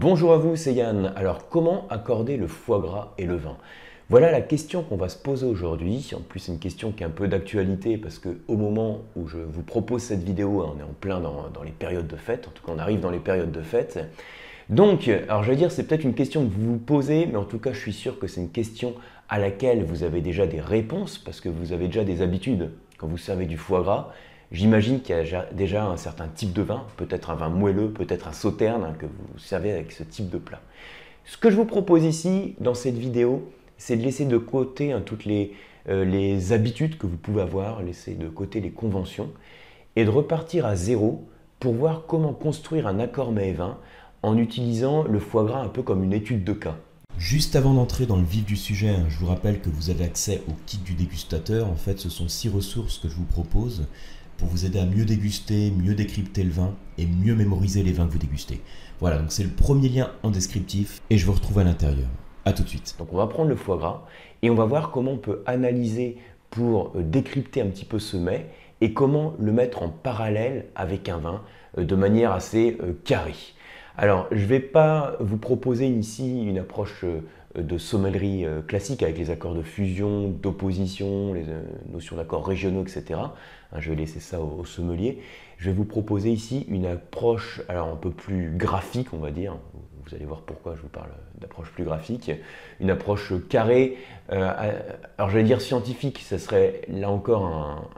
Bonjour à vous, c'est Yann. Alors, comment accorder le foie gras et le vin? Voilà la question qu'on va se poser aujourd'hui. En plus, c'est une question qui est un peu d'actualité parce qu'au moment où je vous propose cette vidéo, hein, on est en plein dans, les périodes de fête. En tout cas, on arrive dans les périodes de fête. Donc, alors je vais dire, c'est peut-être une question que vous vous posez, mais en tout cas, je suis sûr que c'est une question à laquelle vous avez déjà des réponses parce que vous avez déjà des habitudes quand vous servez du foie gras. J'imagine qu'il y a déjà un certain type de vin, peut-être un vin moelleux, peut-être un sauterne hein, que vous servez avec ce type de plat. Ce que je vous propose ici, dans cette vidéo, c'est de laisser de côté hein, toutes les, euh, les habitudes que vous pouvez avoir, laisser de côté les conventions, et de repartir à zéro pour voir comment construire un accord mets-vin en utilisant le foie gras un peu comme une étude de cas. Juste avant d'entrer dans le vif du sujet, hein, je vous rappelle que vous avez accès au kit du dégustateur. En fait, ce sont six ressources que je vous propose pour vous aider à mieux déguster, mieux décrypter le vin et mieux mémoriser les vins que vous dégustez. Voilà, donc c'est le premier lien en descriptif et je vous retrouve à l'intérieur. A tout de suite. Donc on va prendre le foie gras et on va voir comment on peut analyser pour euh, décrypter un petit peu ce mets et comment le mettre en parallèle avec un vin euh, de manière assez euh, carrée. Alors, je ne vais pas vous proposer ici une approche de sommellerie classique avec les accords de fusion, d'opposition, les notions d'accords régionaux, etc. Hein, je vais laisser ça au, sommelier. Je vais vous proposer ici une approche alors un peu plus graphique, on va dire. Vous allez voir pourquoi je vous parle d'approche plus graphique. Une approche carrée. Euh, alors, je vais dire scientifique, ce serait là encore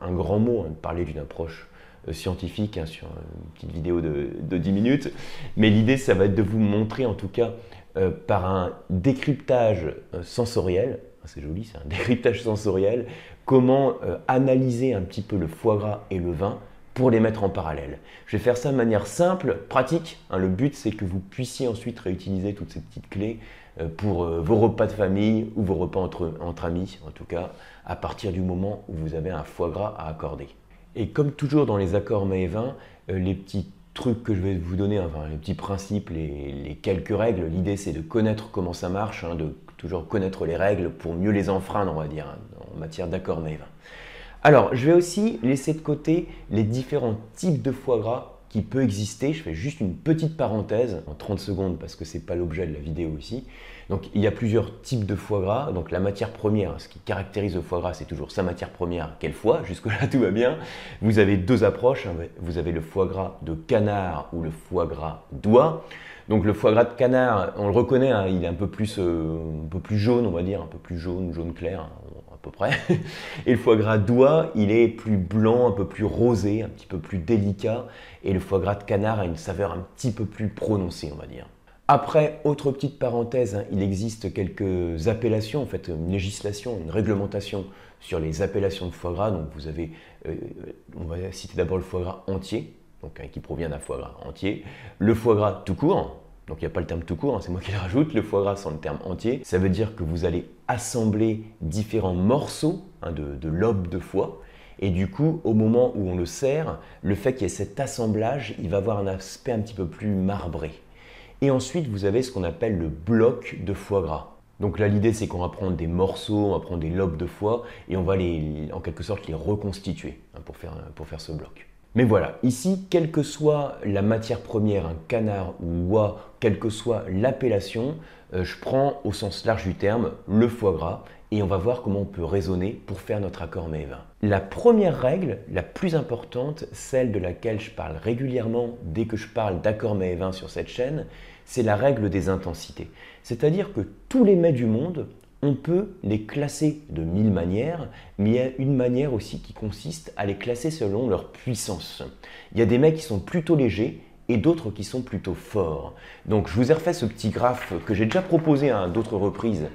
un, grand mot, hein, de parler d'une approche scientifique hein, sur une petite vidéo de, de 10 minutes. Mais l'idée, ça va être de vous montrer en tout cas euh, par un décryptage euh, sensoriel, ah, c'est joli, c'est un décryptage sensoriel, comment euh, analyser un petit peu le foie gras et le vin pour les mettre en parallèle. Je vais faire ça de manière simple, pratique. Hein. le but, c'est que vous puissiez ensuite réutiliser toutes ces petites clés pour vos repas de famille ou vos repas entre, entre amis, en tout cas, à partir du moment où vous avez un foie gras à accorder. Et comme toujours dans les accords mets et vins, les petits trucs que je vais vous donner, enfin les petits principes, les, quelques règles. L'idée c'est de connaître comment ça marche, hein, de toujours connaître les règles pour mieux les enfreindre, on va dire, hein, en matière d'accord mais Alors, je vais aussi laisser de côté les différents types de foie gras qui peut exister. Je fais juste une petite parenthèse en 30 secondes parce que ce n'est pas l'objet de la vidéo ici. Donc il y a plusieurs types de foie gras. Donc la matière première, ce qui caractérise le foie gras, c'est toujours sa matière première, quel foie, jusque-là tout va bien. Vous avez deux approches, hein. vous avez le foie gras de canard ou le foie gras d'oie. Donc le foie gras de canard, on le reconnaît, hein, il est un peu, plus, euh, un peu plus jaune, on va dire, un peu plus jaune, jaune clair, peu près. Et le foie gras d'oie, il est plus blanc, un peu plus rosé, un petit peu plus délicat. Et le foie gras de canard a une saveur un petit peu plus prononcée, on va dire. Après, autre petite parenthèse, hein, il existe quelques appellations, en fait, une législation, une réglementation sur les appellations de foie gras. Donc vous avez, euh, on va citer d'abord le foie gras entier, donc, hein, qui provient d'un foie gras entier, le foie gras tout court, donc il n'y a pas le terme tout court, hein, c'est moi qui le rajoute, le foie gras sans le terme entier. Ça veut dire que vous allez assembler différents morceaux hein, de, lobes de foie. Et du coup, au moment où on le sert, le fait qu'il y ait cet assemblage, il va avoir un aspect un petit peu plus marbré. Et ensuite, vous avez ce qu'on appelle le bloc de foie gras. Donc là, l'idée, c'est qu'on va prendre des morceaux, on va prendre des lobes de foie et on va en quelque sorte les reconstituer hein, pour faire ce bloc. Mais voilà, ici, quelle que soit la matière première, un canard ou oie, quelle que soit l'appellation, euh, je prends au sens large du terme le foie gras et on va voir comment on peut raisonner pour faire notre accord mets. La première règle, la plus importante, celle de laquelle je parle régulièrement dès que je parle d'accord mets sur cette chaîne, c'est la règle des intensités. C'est-à-dire que tous les mets du monde on peut les classer de mille manières, mais il y a une manière aussi qui consiste à les classer selon leur puissance. Il y a des mecs qui sont plutôt légers et d'autres qui sont plutôt forts. Donc je vous ai refait ce petit graphe que j'ai déjà proposé à d'autres reprises.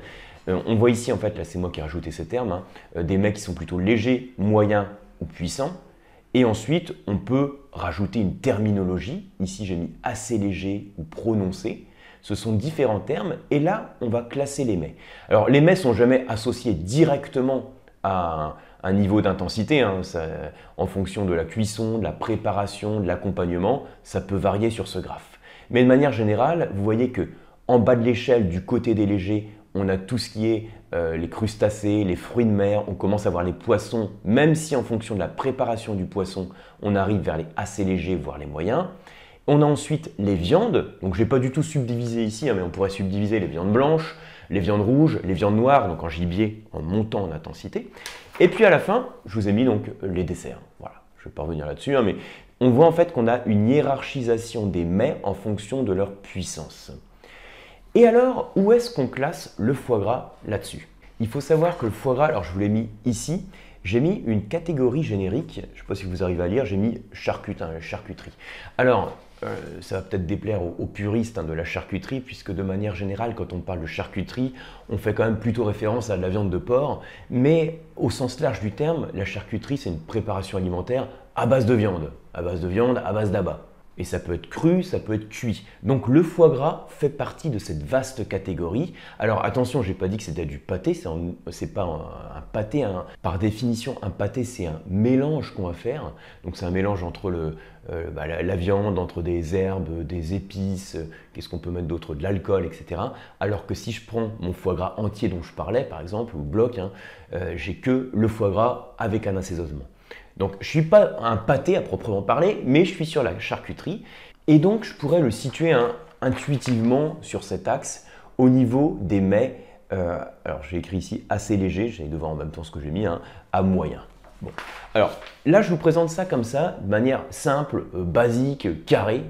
Euh, on voit ici, en fait, là c'est moi qui ai rajouté ces termes, hein, euh, des mecs qui sont plutôt légers, moyens ou puissants. Et ensuite, on peut rajouter une terminologie. Ici, j'ai mis assez léger ou prononcé. Ce sont différents termes et là, on va classer les mets. Alors, les mets sont jamais associés directement à un, niveau d'intensité. Hein. en fonction de la cuisson, de la préparation, de l'accompagnement, ça peut varier sur ce graphe. Mais de manière générale, vous voyez que en bas de l'échelle, du côté des légers, on a tout ce qui est euh, les crustacés, les fruits de mer, on commence à voir les poissons, même si en fonction de la préparation du poisson, on arrive vers les assez légers, voire les moyens. On a ensuite les viandes, donc je n'ai pas du tout subdivisé ici, hein, mais on pourrait subdiviser les viandes blanches, les viandes rouges, les viandes noires, donc en gibier, en montant en intensité. Et puis à la fin, je vous ai mis donc les desserts. Voilà, je ne vais pas revenir là-dessus, hein, mais on voit en fait qu'on a une hiérarchisation des mets en fonction de leur puissance. Et alors, où est-ce qu'on classe le foie gras là-dessus? Il faut savoir que le foie gras, alors je vous l'ai mis ici, j'ai mis une catégorie générique, je ne sais pas si vous arrivez à lire, j'ai mis charcuterie. Alors, euh, ça va peut-être déplaire aux, puristes hein, de la charcuterie, puisque de manière générale, quand on parle de charcuterie, on fait quand même plutôt référence à de la viande de porc. Mais au sens large du terme, la charcuterie, c'est une préparation alimentaire à base de viande, à base de viande, à base d'abat. Et ça peut être cru, ça peut être cuit. Donc le foie gras fait partie de cette vaste catégorie. Alors attention, je n'ai pas dit que c'était du pâté, c'est pas un, pâté. par définition, un pâté, c'est un mélange qu'on va faire. Donc c'est un mélange entre euh, bah, la, viande, entre des herbes, des épices, euh, qu'est-ce qu'on peut mettre d'autre, de l'alcool, etc. Alors que si je prends mon foie gras entier dont je parlais, par exemple, ou bloc, hein, euh, j'ai que le foie gras avec un assaisonnement. Donc je ne suis pas un pâté à proprement parler, mais je suis sur la charcuterie. Et donc je pourrais le situer intuitivement sur cet axe au niveau des mets. Euh, alors j'ai écrit ici assez léger, j'ai de voir en même temps ce que j'ai mis, hein, à moyen. Bon. Alors là je vous présente ça comme ça, de manière simple, euh, basique, carrée.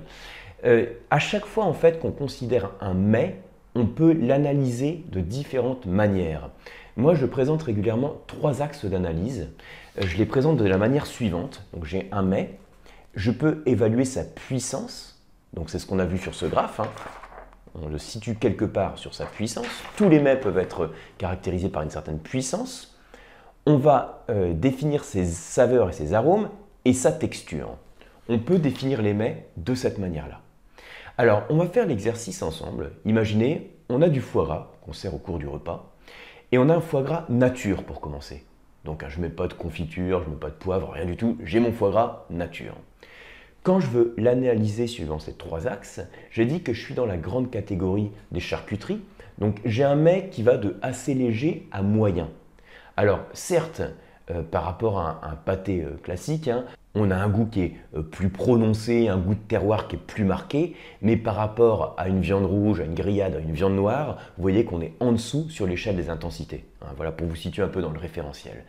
Euh, à chaque fois en fait qu'on considère un mets, on peut l'analyser de différentes manières. Moi, je présente régulièrement trois axes d'analyse. Je les présente de la manière suivante. J'ai un mets. Je peux évaluer sa puissance. Donc, c'est ce qu'on a vu sur ce graphe. Hein. On le situe quelque part sur sa puissance. Tous les mets peuvent être caractérisés par une certaine puissance. On va euh, définir ses saveurs et ses arômes et sa texture. On peut définir les mets de cette manière-là. Alors, on va faire l'exercice ensemble. Imaginez, on a du foie gras qu'on sert au cours du repas. Et on a un foie gras nature pour commencer. Donc hein, je ne mets pas de confiture, je ne mets pas de poivre, rien du tout. J'ai mon foie gras nature. Quand je veux l'analyser suivant ces trois axes, j'ai dit que je suis dans la grande catégorie des charcuteries. Donc j'ai un mets qui va de assez léger à moyen. Alors certes, euh, par rapport à un, pâté euh, classique, hein, on a un goût qui est euh, plus prononcé, un goût de terroir qui est plus marqué, mais par rapport à une viande rouge, à une grillade, à une viande noire, vous voyez qu'on est en dessous sur l'échelle des intensités. Hein, voilà pour vous situer un peu dans le référentiel.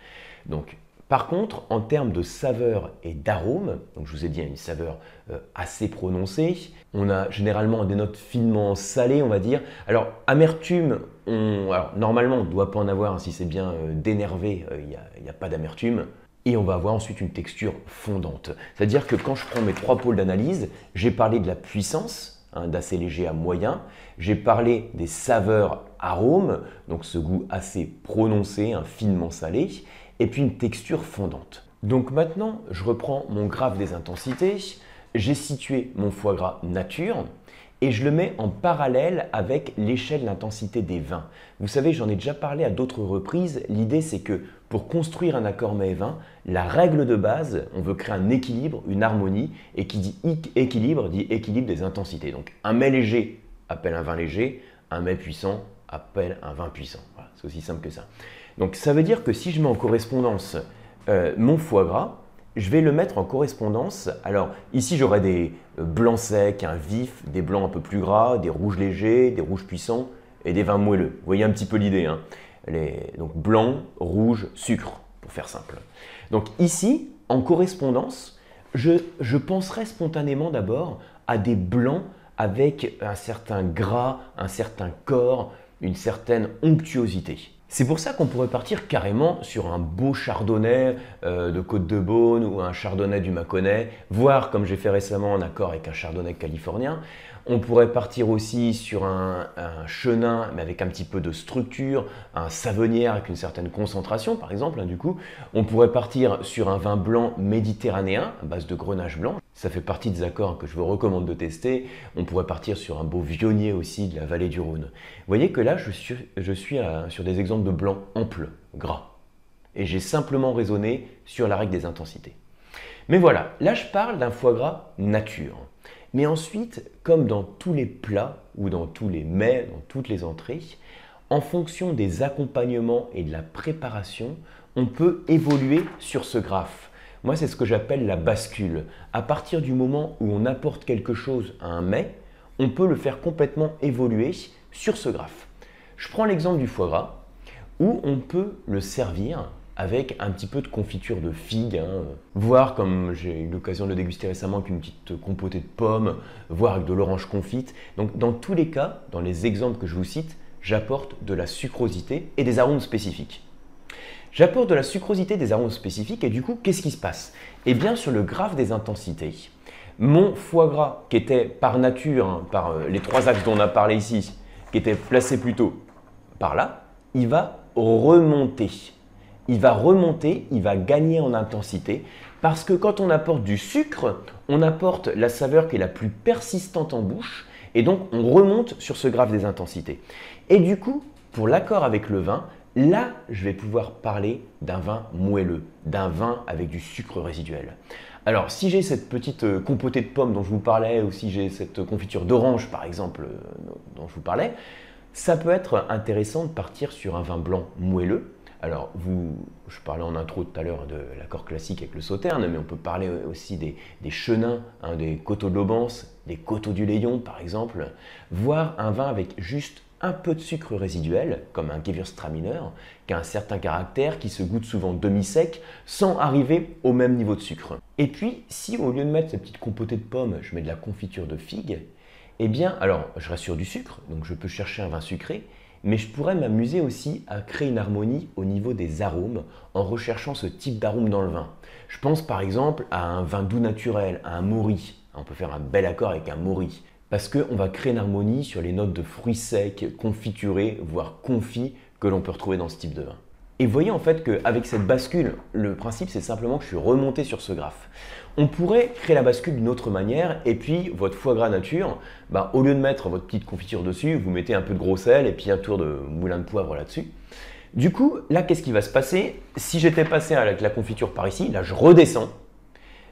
Donc, par contre, en termes de saveur et d'arôme, je vous ai dit une saveur euh, assez prononcée, on a généralement des notes finement salées, on va dire. Alors, amertume, normalement, on ne doit pas en avoir hein, si c'est bien euh, dénervé, il n'y a, pas d'amertume et on va avoir ensuite une texture fondante. C'est-à-dire que quand je prends mes trois pôles d'analyse, j'ai parlé de la puissance, hein, d'assez léger à moyen, j'ai parlé des saveurs arômes, donc ce goût assez prononcé, un finement salé, et puis une texture fondante. Donc maintenant, je reprends mon graphe des intensités, j'ai situé mon foie gras nature, et je le mets en parallèle avec l'échelle d'intensité des vins. Vous savez, j'en ai déjà parlé à d'autres reprises, l'idée c'est que pour construire un accord mets-vin, la règle de base, on veut créer un équilibre, une harmonie, et qui dit équilibre dit équilibre des intensités. Donc un mets léger appelle un vin léger, un mets puissant appelle un vin puissant. c'est aussi simple que ça. Donc ça veut dire que si je mets en correspondance euh, mon foie gras, je vais le mettre en correspondance. Alors ici j'aurai des blancs secs, un vif, des blancs un peu plus gras, des rouges légers, des rouges puissants et des vins moelleux. Vous voyez un petit peu l'idée. Hein donc blanc, rouge, sucre, pour faire simple. Donc ici, en correspondance, je, je penserai spontanément d'abord à des blancs avec un certain gras, un certain corps, une certaine onctuosité. C'est pour ça qu'on pourrait partir carrément sur un beau chardonnay euh, de Côte de Beaune ou un chardonnay du Mâconnais, voire comme j'ai fait récemment en accord avec un chardonnay californien. On pourrait partir aussi sur un, chenin, mais avec un petit peu de structure, un savonnière avec une certaine concentration, par exemple. Hein, du coup, on pourrait partir sur un vin blanc méditerranéen à base de grenache blanc. Ça fait partie des accords que je vous recommande de tester. On pourrait partir sur un beau vionnier aussi de la vallée du Rhône. Vous voyez que là, je suis, je suis sur des exemples de blanc ample, gras. Et j'ai simplement raisonné sur la règle des intensités. Mais voilà, là je parle d'un foie gras nature. Mais ensuite, comme dans tous les plats ou dans tous les mets, dans toutes les entrées, en fonction des accompagnements et de la préparation, on peut évoluer sur ce graphe. moi c'est ce que j'appelle la bascule. À partir du moment où on apporte quelque chose à un mets, on peut le faire complètement évoluer sur ce graphe. Je prends l'exemple du foie gras, où on peut le servir avec un petit peu de confiture de figue, hein, voire comme j'ai eu l'occasion de déguster récemment avec une petite compotée de pommes, voire avec de l'orange confite. Donc dans tous les cas, dans les exemples que je vous cite, j'apporte de la sucrosité et des arômes spécifiques. J'apporte de la sucrosité des arômes spécifiques et du coup, qu'est-ce qui se passe? Eh bien, sur le graphe des intensités, mon foie gras, qui était par nature, hein, par euh, les trois axes dont on a parlé ici, qui était placé plutôt par là, il va remonter il va remonter, il va gagner en intensité, parce que quand on apporte du sucre, on apporte la saveur qui est la plus persistante en bouche, et donc on remonte sur ce graphe des intensités. Et du coup, pour l'accord avec le vin, là, je vais pouvoir parler d'un vin moelleux, d'un vin avec du sucre résiduel. Alors, si j'ai cette petite euh, compotée de pommes dont je vous parlais, ou si j'ai cette confiture d'orange, par exemple, euh, dont je vous parlais, ça peut être intéressant de partir sur un vin blanc moelleux, alors, vous, je parlais en intro tout à l'heure de l'accord classique avec le sauterne, mais on peut parler aussi des, chenins, hein, des coteaux de l'Aubance, des coteaux du Léon par exemple, voire un vin avec juste un peu de sucre résiduel, comme un Gewürztraminer, qui a un certain caractère, qui se goûte souvent demi-sec, sans arriver au même niveau de sucre. Et puis, si au lieu de mettre cette petite compotée de pommes, je mets de la confiture de figue, eh bien, alors, je rassure du sucre, donc je peux chercher un vin sucré, mais je pourrais m'amuser aussi à créer une harmonie au niveau des arômes en recherchant ce type d'arôme dans le vin. Je pense par exemple à un vin doux naturel, à un mori. On peut faire un bel accord avec un mori. Parce qu'on va créer une harmonie sur les notes de fruits secs, confiturés, voire confits que l'on peut retrouver dans ce type de vin. Et voyez en fait qu'avec cette bascule, le principe c'est simplement que je suis remonté sur ce graphe. On pourrait créer la bascule d'une autre manière et puis votre foie gras nature, bah, au lieu de mettre votre petite confiture dessus, vous mettez un peu de gros sel et puis un tour de moulin de poivre là-dessus. Du coup, là qu'est-ce qui va se passer? Si j'étais passé avec la confiture par ici, là je redescends.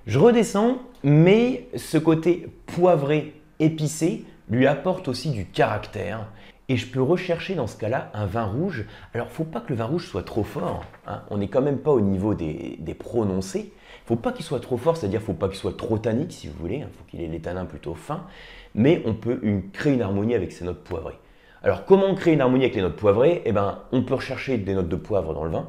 Je redescends, mais ce côté poivré, épicé, lui apporte aussi du caractère et je peux rechercher dans ce cas-là un vin rouge. Alors, il faut pas que le vin rouge soit trop fort. Hein. On n'est quand même pas au niveau des, prononcés. Il ne faut pas qu'il soit trop fort, c'est-à-dire faut pas qu'il soit trop tannique, si vous voulez. Il faut qu'il ait les tanins plutôt fins. Mais on peut créer une harmonie avec ces notes poivrées. Alors, comment on crée une harmonie avec les notes poivrées? Eh bien, on peut rechercher des notes de poivre dans le vin.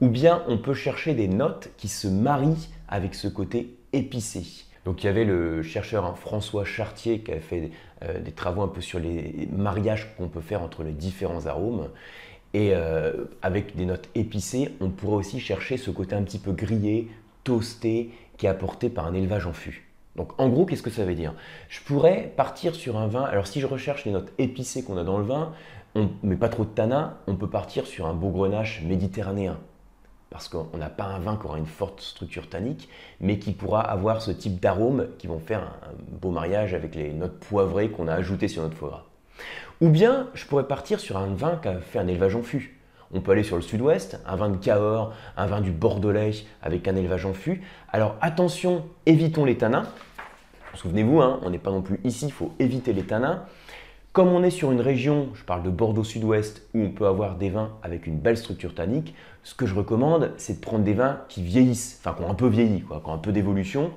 Ou bien, on peut chercher des notes qui se marient avec ce côté épicé. Donc il y avait le chercheur hein, François Chartier qui avait fait euh, des travaux un peu sur les mariages qu'on peut faire entre les différents arômes. Et euh, avec des notes épicées, on pourrait aussi chercher ce côté un petit peu grillé, toasté, qui est apporté par un élevage en fût. Donc en gros, qu'est-ce que ça veut dire? Je pourrais partir sur un vin, alors si je recherche les notes épicées qu'on a dans le vin, mais pas trop de tanin, on peut partir sur un beau grenache méditerranéen parce qu'on n'a pas un vin qui aura une forte structure tannique, mais qui pourra avoir ce type d'arômes qui vont faire un beau mariage avec les notes poivrées qu'on a ajoutées sur notre foie gras. Ou bien, je pourrais partir sur un vin qui a fait un élevage en fût. On peut aller sur le sud-ouest, un vin de Cahors, un vin du Bordelais avec un élevage en fût. Alors attention, évitons les tanins. Souvenez-vous, hein, on n'est pas non plus ici, il faut éviter les tanins. Comme on est sur une région, je parle de Bordeaux Sud-Ouest, où on peut avoir des vins avec une belle structure tannique, ce que je recommande, c'est de prendre des vins qui vieillissent, enfin qui ont un peu vieilli, qui ont un peu d'évolution.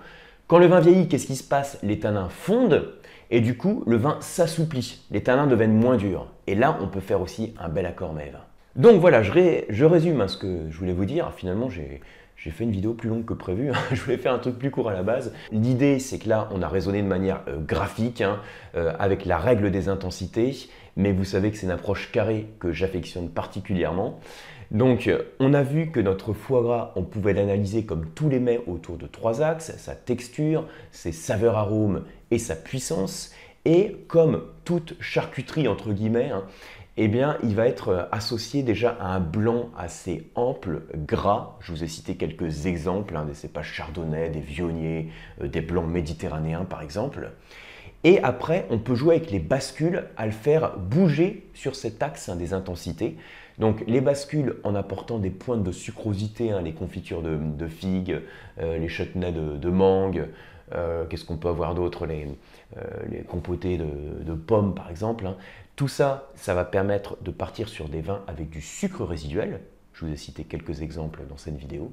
Quand le vin vieillit, qu'est-ce qui se passe? Les tanins fondent et du coup, le vin s'assouplit. Les tanins deviennent moins durs. Et là, on peut faire aussi un bel accord mève. Donc voilà, je, je résume hein, ce que je voulais vous dire. Finalement, j'ai j'ai fait une vidéo plus longue que prévu, hein. je voulais faire un truc plus court à la base. L'idée c'est que là on a raisonné de manière euh, graphique hein, euh, avec la règle des intensités, mais vous savez que c'est une approche carrée que j'affectionne particulièrement. Donc on a vu que notre foie gras, on pouvait l'analyser comme tous les mets autour de trois axes, sa texture, ses saveurs arômes et sa puissance. Et comme toute charcuterie entre guillemets, hein, eh bien, il va être euh, associé déjà à un blanc assez ample, gras. Je vous ai cité quelques exemples, hein, des cépages chardonnay, des vionniers, euh, des blancs méditerranéens par exemple. Et après, on peut jouer avec les bascules à le faire bouger sur cet axe hein, des intensités. Donc les bascules en apportant des pointes de sucrosité, hein, les confitures de, figues, euh, les chutneys de, mangue, qu'est-ce qu'on peut avoir d'autre les, compotés de, pommes par exemple. Tout ça, ça va permettre de partir sur des vins avec du sucre résiduel, je vous ai cité quelques exemples dans cette vidéo,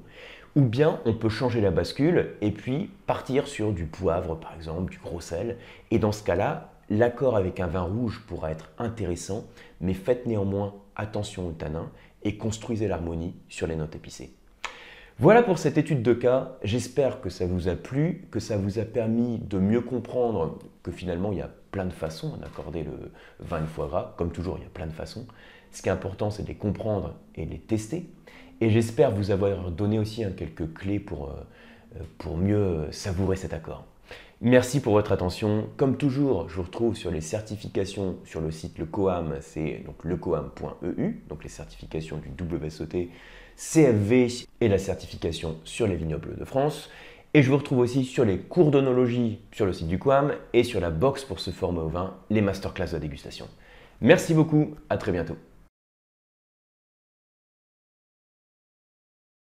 ou bien on peut changer la bascule et puis partir sur du poivre par exemple, du gros sel, et dans ce cas-là, l'accord avec un vin rouge pourra être intéressant, mais faites néanmoins attention au tanin et construisez l'harmonie sur les notes épicées. Voilà pour cette étude de cas, j'espère que ça vous a plu, que ça vous a permis de mieux comprendre que finalement il y a plein de façons d'accorder le vin le foie gras, comme toujours il y a plein de façons. Ce qui est important c'est de les comprendre et de les tester. Et j'espère vous avoir donné aussi hein, quelques clés pour, euh, pour mieux savourer cet accord. Merci pour votre attention. Comme toujours, je vous retrouve sur les certifications sur le site Le Coam, c'est donc lecoam.eu, donc les certifications du WSOT, CFV et la certification sur les vignobles de France. Et je vous retrouve aussi sur les cours d'onologie sur le site du Coam et sur la box pour se former au vin, les masterclass de dégustation. Merci beaucoup, à très bientôt.